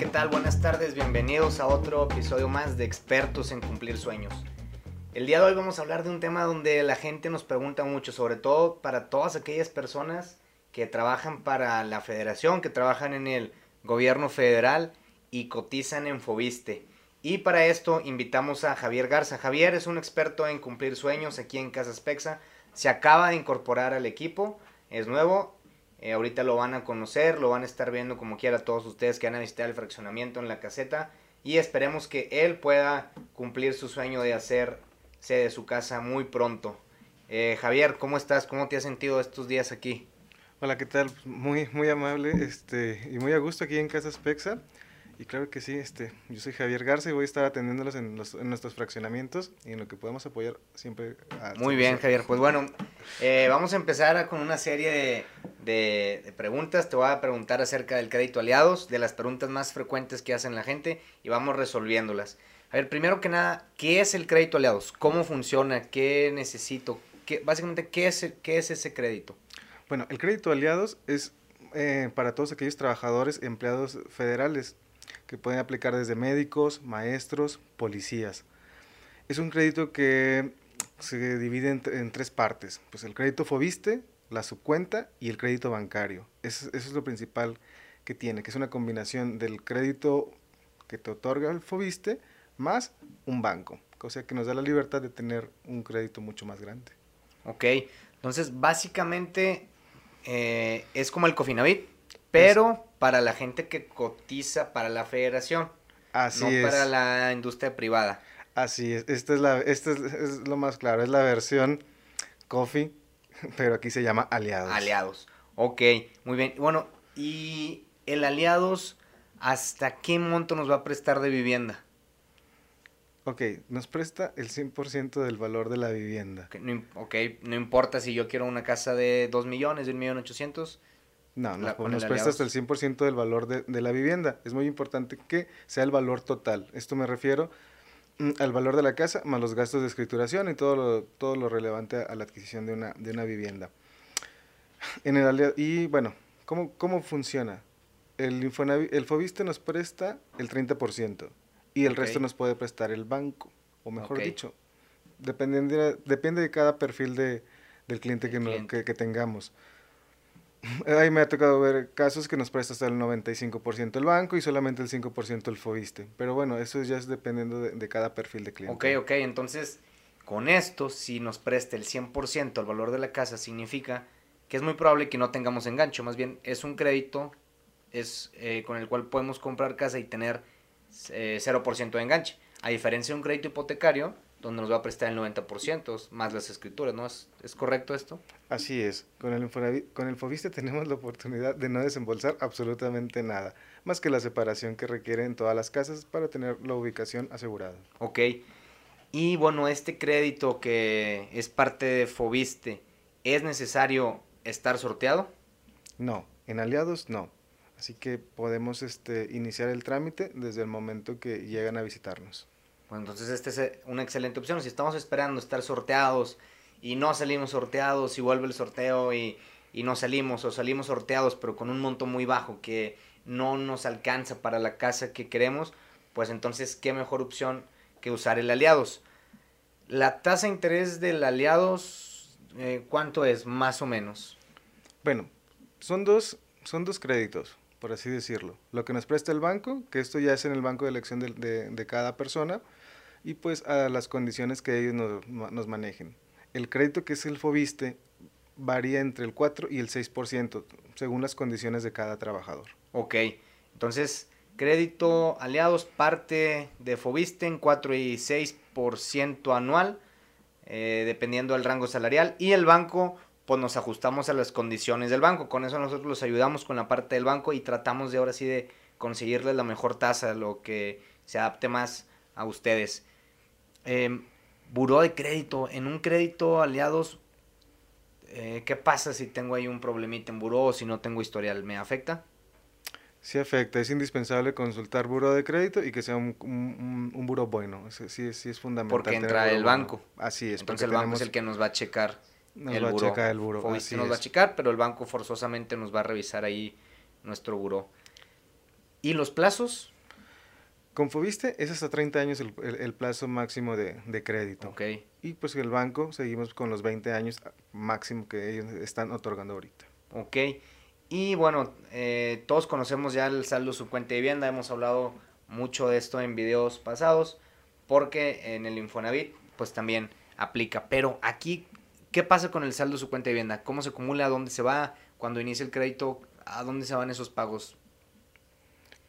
¿qué tal? Buenas tardes, bienvenidos a otro episodio más de Expertos en Cumplir Sueños. El día de hoy vamos a hablar de un tema donde la gente nos pregunta mucho, sobre todo para todas aquellas personas que trabajan para la federación, que trabajan en el gobierno federal y cotizan en Fobiste. Y para esto invitamos a Javier Garza. Javier es un experto en cumplir sueños aquí en Casas Pexa. Se acaba de incorporar al equipo, es nuevo. Eh, ahorita lo van a conocer, lo van a estar viendo como quiera todos ustedes que van a visitar el fraccionamiento en la caseta. Y esperemos que él pueda cumplir su sueño de hacerse de su casa muy pronto. Eh, Javier, ¿cómo estás? ¿Cómo te has sentido estos días aquí? Hola, ¿qué tal? Muy, muy amable este, y muy a gusto aquí en Casas Pexa. Y claro que sí, este, yo soy Javier Garza y voy a estar atendiéndolos en, los, en nuestros fraccionamientos y en lo que podamos apoyar siempre. al Muy bien. Javier. Pues bueno, eh, vamos a empezar con una serie de, de- de preguntas. Te voy a preguntar acerca del crédito aliados, de las preguntas más frecuentes que hacen la gente y vamos resolviéndolas. A ver, primero que nada, ¿qué es el crédito aliados? ¿Cómo funciona? ¿Qué necesito? ¿Qué, básicamente, ¿qué es, ¿qué es ese crédito? Bueno, el crédito aliados es eh, para todos aquellos trabajadores, empleados federales que pueden aplicar desde médicos, maestros, policías. Es un crédito que se divide en, en tres partes. Pues el crédito Fobiste, la subcuenta y el crédito bancario. Es- eso es lo principal que tiene, que es una combinación del crédito que te otorga el Fobiste más un banco. O sea que nos da la libertad de tener un crédito mucho más grande. Ok, entonces básicamente eh, es como el Cofinavit, pero para la gente que cotiza para la federación, Así no es. para la industria privada. Así es, esta es, la, esta es, es lo más claro, es la versión Coffee, pero aquí se llama Aliados. Aliados. Ok, muy bien. Bueno, ¿y el aliados hasta qué monto nos va a prestar de vivienda? Ok, nos presta el 100% del valor de la vivienda. Ok, no, ok, no importa si yo quiero una casa de 2 millones, de 1 millón 800. No, La- nos, presta hasta el Aliados. 100% del valor de, de la vivienda. Es muy importante que sea el valor total. Esto me refiero mm, al valor de la casa más los gastos de escrituración y todo lo, todo lo relevante a, la adquisición de una, de una vivienda. En el y bueno, ¿cómo, cómo funciona? El, Infonavi- el Fobiste nos presta el 30% y el Ok. resto nos puede prestar el banco, o mejor Ok. dicho, dependiendo de- depende de cada perfil de, del cliente, que, no- cliente. que- que tengamos. Ahí me ha tocado ver casos que nos presta hasta el 95% el banco y solamente el 5% el Fobiste. Pero bueno, eso ya es dependiendo de, cada perfil de Ok, cliente. ok, entonces con esto, si nos presta el 100% al valor de la casa, significa que es muy probable que no tengamos engancho. Más bien, es un crédito es, eh, con el cual podemos comprar casa y tener eh, 0% de enganche. A diferencia de un crédito hipotecario, donde nos va a prestar el 90%, más las escrituras, ¿no? ¿Es, es correcto esto? Así es. Con el, con el Fobiste tenemos la oportunidad de no desembolsar absolutamente nada, más que la separación que requieren todas las casas para tener la ubicación asegurada. Ok. Y bueno, este crédito que es parte de Fobiste, ¿es necesario estar sorteado? No, en aliados no. Así que podemos este, iniciar el trámite desde el momento que llegan a visitarnos. Bueno, entonces esta es eh, una excelente opción. Si estamos esperando estar sorteados y no salimos sorteados y vuelve el sorteo y, y no salimos o salimos sorteados pero con un monto muy bajo que no nos alcanza para la casa que queremos, pues entonces qué mejor opción que usar el aliados. La tasa de interés del aliados, eh, ¿cuánto es más o menos? Bueno, son dos, son dos créditos, por así decirlo. Lo que nos presta el banco, que esto ya es en el banco de elección de, cada persona, y pues a las condiciones que ellos nos manejen. El crédito que es el Fobiste varía entre el 4 y el 6%, según las condiciones de cada trabajador. Ok, entonces crédito aliados parte de Fobiste en 4 y 6% anual, eh, dependiendo del rango salarial. Y el banco, pues nos ajustamos a las condiciones del banco. Con eso nosotros los ayudamos con la parte del banco y tratamos de ahora sí de conseguirles la mejor tasa, lo que se adapte más a ustedes. Eh, buró de crédito, en un crédito aliados, eh, ¿qué pasa si tengo ahí un problemita en buró o si no tengo historial? ¿Me afecta? Sí afecta, es indispensable consultar buro de crédito y que sea un, un, buro bueno, sí, sí, es fundamental. Porque entra el bueno. banco. Así es. Entonces el banco es el que nos va a checar nos el va a buró. checar el buro, Fobiste así nos va a es. checar, pero el banco forzosamente nos va a revisar ahí nuestro buró. ¿Y los plazos? Con Fobiste es hasta 30 años el, el, plazo máximo de, de, crédito. Ok. Y pues el banco seguimos con los 20 años máximo que ellos están otorgando ahorita. Ok. Y bueno, eh, todos conocemos ya el saldo su cuenta de vivienda, hemos hablado mucho de esto en videos pasados, porque en el Infonavit pues también aplica. Pero aquí, ¿qué pasa con el saldo su cuenta de vivienda? ¿Cómo se acumula? ¿A dónde se va? Cuando inicia el crédito, ¿a dónde se van esos pagos?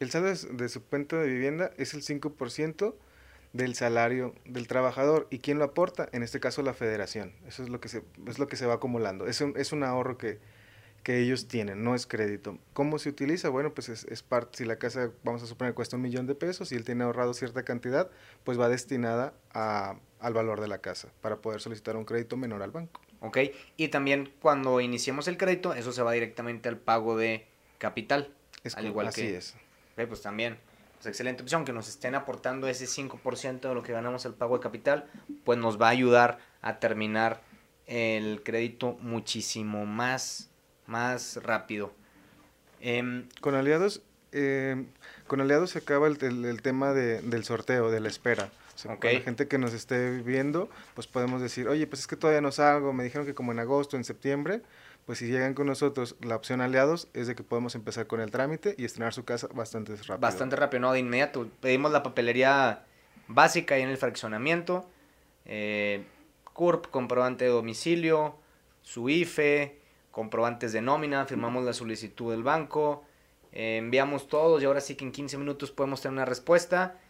El saldo de su cuenta de vivienda es el 5% del salario del trabajador. ¿Y quién lo aporta? En este caso la federación. Eso es lo que se, es lo que se va acumulando. Es un, es un ahorro que, que ellos tienen, no es crédito. ¿Cómo se utiliza? Bueno, pues es, parte, si la casa, vamos a suponer, cuesta un millón de pesos y él tiene ahorrado cierta cantidad, pues va destinada a, al valor de la casa para poder solicitar un crédito menor al banco. Ok, y también cuando iniciemos el crédito, eso se va directamente al pago de capital. Es al igual así es. pues también, pues excelente opción, que nos estén aportando ese 5% de lo que ganamos al pago de capital, pues nos va a ayudar a terminar el crédito muchísimo más más rápido. Em, con aliados, em, con aliados se acaba el, tema del sorteo, de la espera. O la gente que nos esté viendo, pues podemos decir, oye, pues es que todavía no salgo, me dijeron que como en agosto, en septiembre, pues si llegan con nosotros, la opción aliados es de que podemos empezar con el trámite y estrenar su casa bastante rápido. Bastante rápido, no, de inmediato. Pedimos la papelería básica y en el fraccionamiento, eh, CURP, comprobante de domicilio, su IFE, comprobantes de nómina, firmamos la solicitud del banco, eh, enviamos todos y ahora sí que en 15 minutos podemos tener una respuesta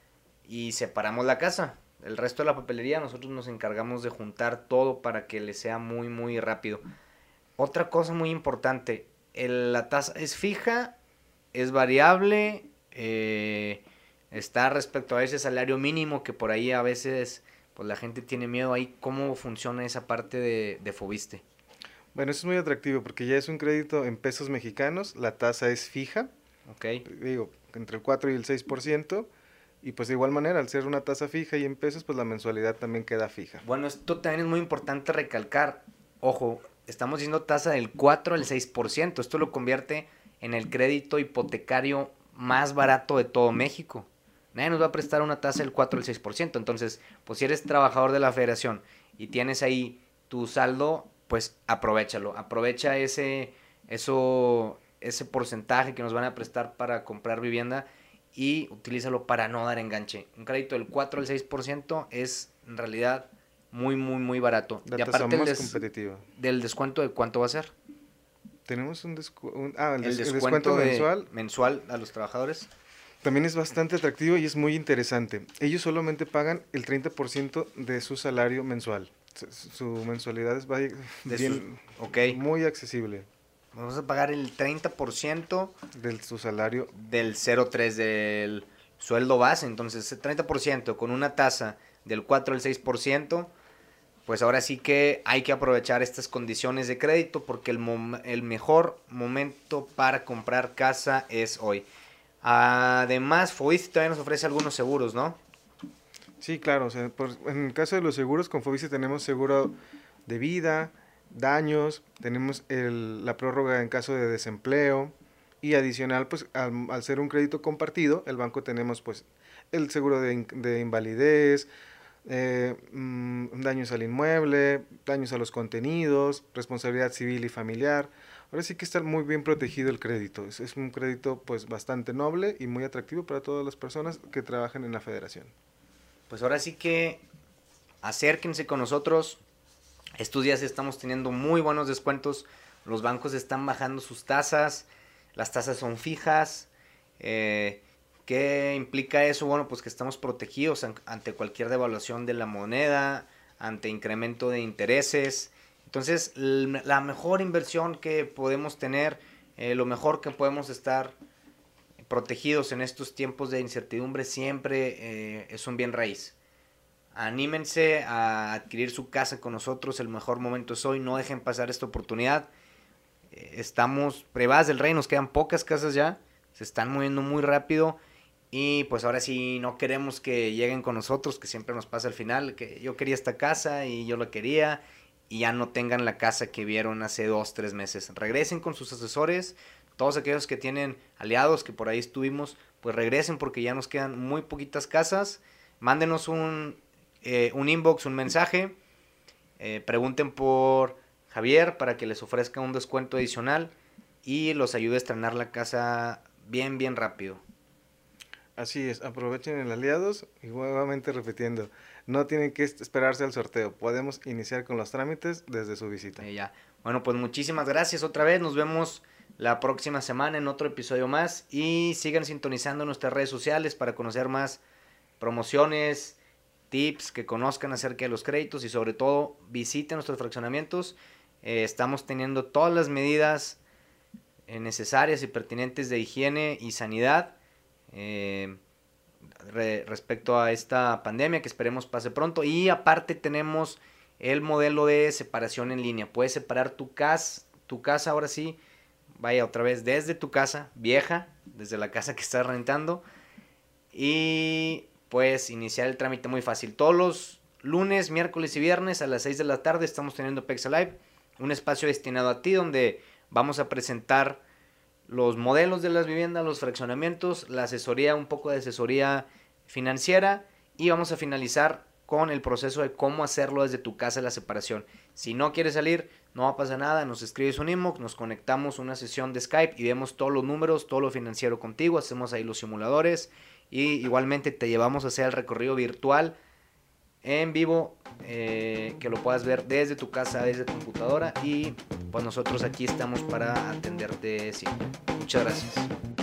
y separamos la casa. El resto de la papelería nosotros nos encargamos de juntar todo para que le sea muy muy rápido. Otra cosa muy importante, la tasa es fija, es variable, eh, está respecto a ese salario mínimo que por ahí a veces pues la gente tiene miedo ahí. ¿Cómo funciona esa parte de, de Fobiste? Bueno, eso es muy atractivo porque ya es un crédito en pesos mexicanos, la tasa es fija. Ok. Digo, entre el 4 y el 6%. Y pues de igual manera, al ser una tasa fija y en pesos, pues la mensualidad también queda fija. Bueno, esto también es muy importante recalcar. Ojo, estamos diciendo tasa del 4 al 6%. Esto lo convierte en el crédito hipotecario más barato de todo México. Nadie nos va a prestar una tasa del 4 al 6%. Entonces, pues si eres trabajador de la federación y tienes ahí tu saldo pues aprovechalo, aprovecha ese, eso, ese porcentaje que nos van a prestar para comprar vivienda y utilízalo para no dar enganche. Un crédito del 4 al 6% es en realidad muy, muy, muy barato. y aparte el del descuento de cuánto va a ser. Tenemos un, ah, el, descuento, mensual. mensual a los trabajadores. También es bastante atractivo y es muy interesante. Ellos solamente pagan el 30% de su salario mensual su mensualidad es bien, muy accesible. Vamos a pagar el 30% de su salario. Del 0,3 del sueldo base. Entonces, el 30% con una tasa del 4 al 6%, pues ahora sí que hay que aprovechar estas condiciones de crédito porque el, el mejor momento para comprar casa es hoy. Además, Foist todavía nos ofrece algunos seguros, ¿no? Sí, claro. O sea, en el caso de los seguros, con Fobice tenemos seguro de vida, daños, tenemos el, la prórroga en caso de desempleo y adicional, pues al, ser un crédito compartido, el banco tenemos pues el seguro de, de invalidez, eh, mm, daños al inmueble, daños a los contenidos, responsabilidad civil y familiar. Ahora sí que está muy bien protegido el crédito. Es, es un crédito pues bastante noble y muy atractivo para todas las personas que trabajan en la federación pues ahora sí que acérquense con nosotros. Estos días estamos teniendo muy buenos descuentos. Los bancos están bajando sus tasas. Las tasas son fijas. Eh, ¿Qué implica eso? Bueno, pues que estamos protegidos ante cualquier devaluación de la moneda, ante incremento de intereses. Entonces, la mejor inversión que podemos tener, eh, lo mejor que podemos estar protegidos en estos tiempos de incertidumbre siempre eh, es un bien raíz. Anímense a adquirir su casa con nosotros, el mejor momento es hoy, no dejen pasar esta oportunidad. Eh, estamos privadas del rey, nos quedan pocas casas ya, se están moviendo muy rápido y pues ahora sí no queremos que lleguen con nosotros, que siempre nos pasa al final, que yo quería esta casa y yo la quería y ya no tengan la casa que vieron hace dos, tres meses. Regresen con sus asesores, todos aquellos que tienen aliados, que por ahí estuvimos, pues regresen porque ya nos quedan muy poquitas casas. Mándenos un, eh, un inbox, un mensaje. Eh, pregunten por Javier para que les ofrezca un descuento adicional y los ayude a estrenar la casa bien, bien rápido. Así es, aprovechen el aliados y nuevamente repitiendo, no tienen que esperarse al sorteo, podemos iniciar con los trámites desde su visita. Eh, ya. Bueno, pues muchísimas gracias otra vez, nos vemos la próxima semana en otro episodio más y sigan sintonizando nuestras redes sociales para conocer más promociones, tips, que conozcan acerca de los créditos y sobre todo visiten nuestros fraccionamientos. Eh, estamos teniendo todas las medidas eh, necesarias y pertinentes de higiene y sanidad eh, respecto a esta pandemia que esperemos pase pronto. Y aparte tenemos el modelo de separación en línea. Puedes separar tu casa, tu casa ahora sí, vaya otra vez desde tu casa vieja, desde la casa que estás rentando. Y puedes iniciar el trámite muy fácil. Todos los lunes, miércoles y viernes a las 6 de la tarde estamos teniendo Pexa Live, un espacio destinado a ti donde vamos a presentar los modelos de las viviendas, los fraccionamientos, la asesoría, un poco de asesoría financiera y vamos a finalizar con el proceso de cómo hacerlo desde tu casa la separación. Si no quieres salir, no va a pasar nada, nos escribes un inbox, nos conectamos una sesión de Skype y vemos todos los números, todo lo financiero contigo, hacemos ahí los simuladores y igualmente te llevamos a hacer el recorrido virtual en vivo eh, que lo puedas ver desde tu casa, desde tu computadora y pues nosotros aquí estamos para atenderte siempre. Muchas gracias.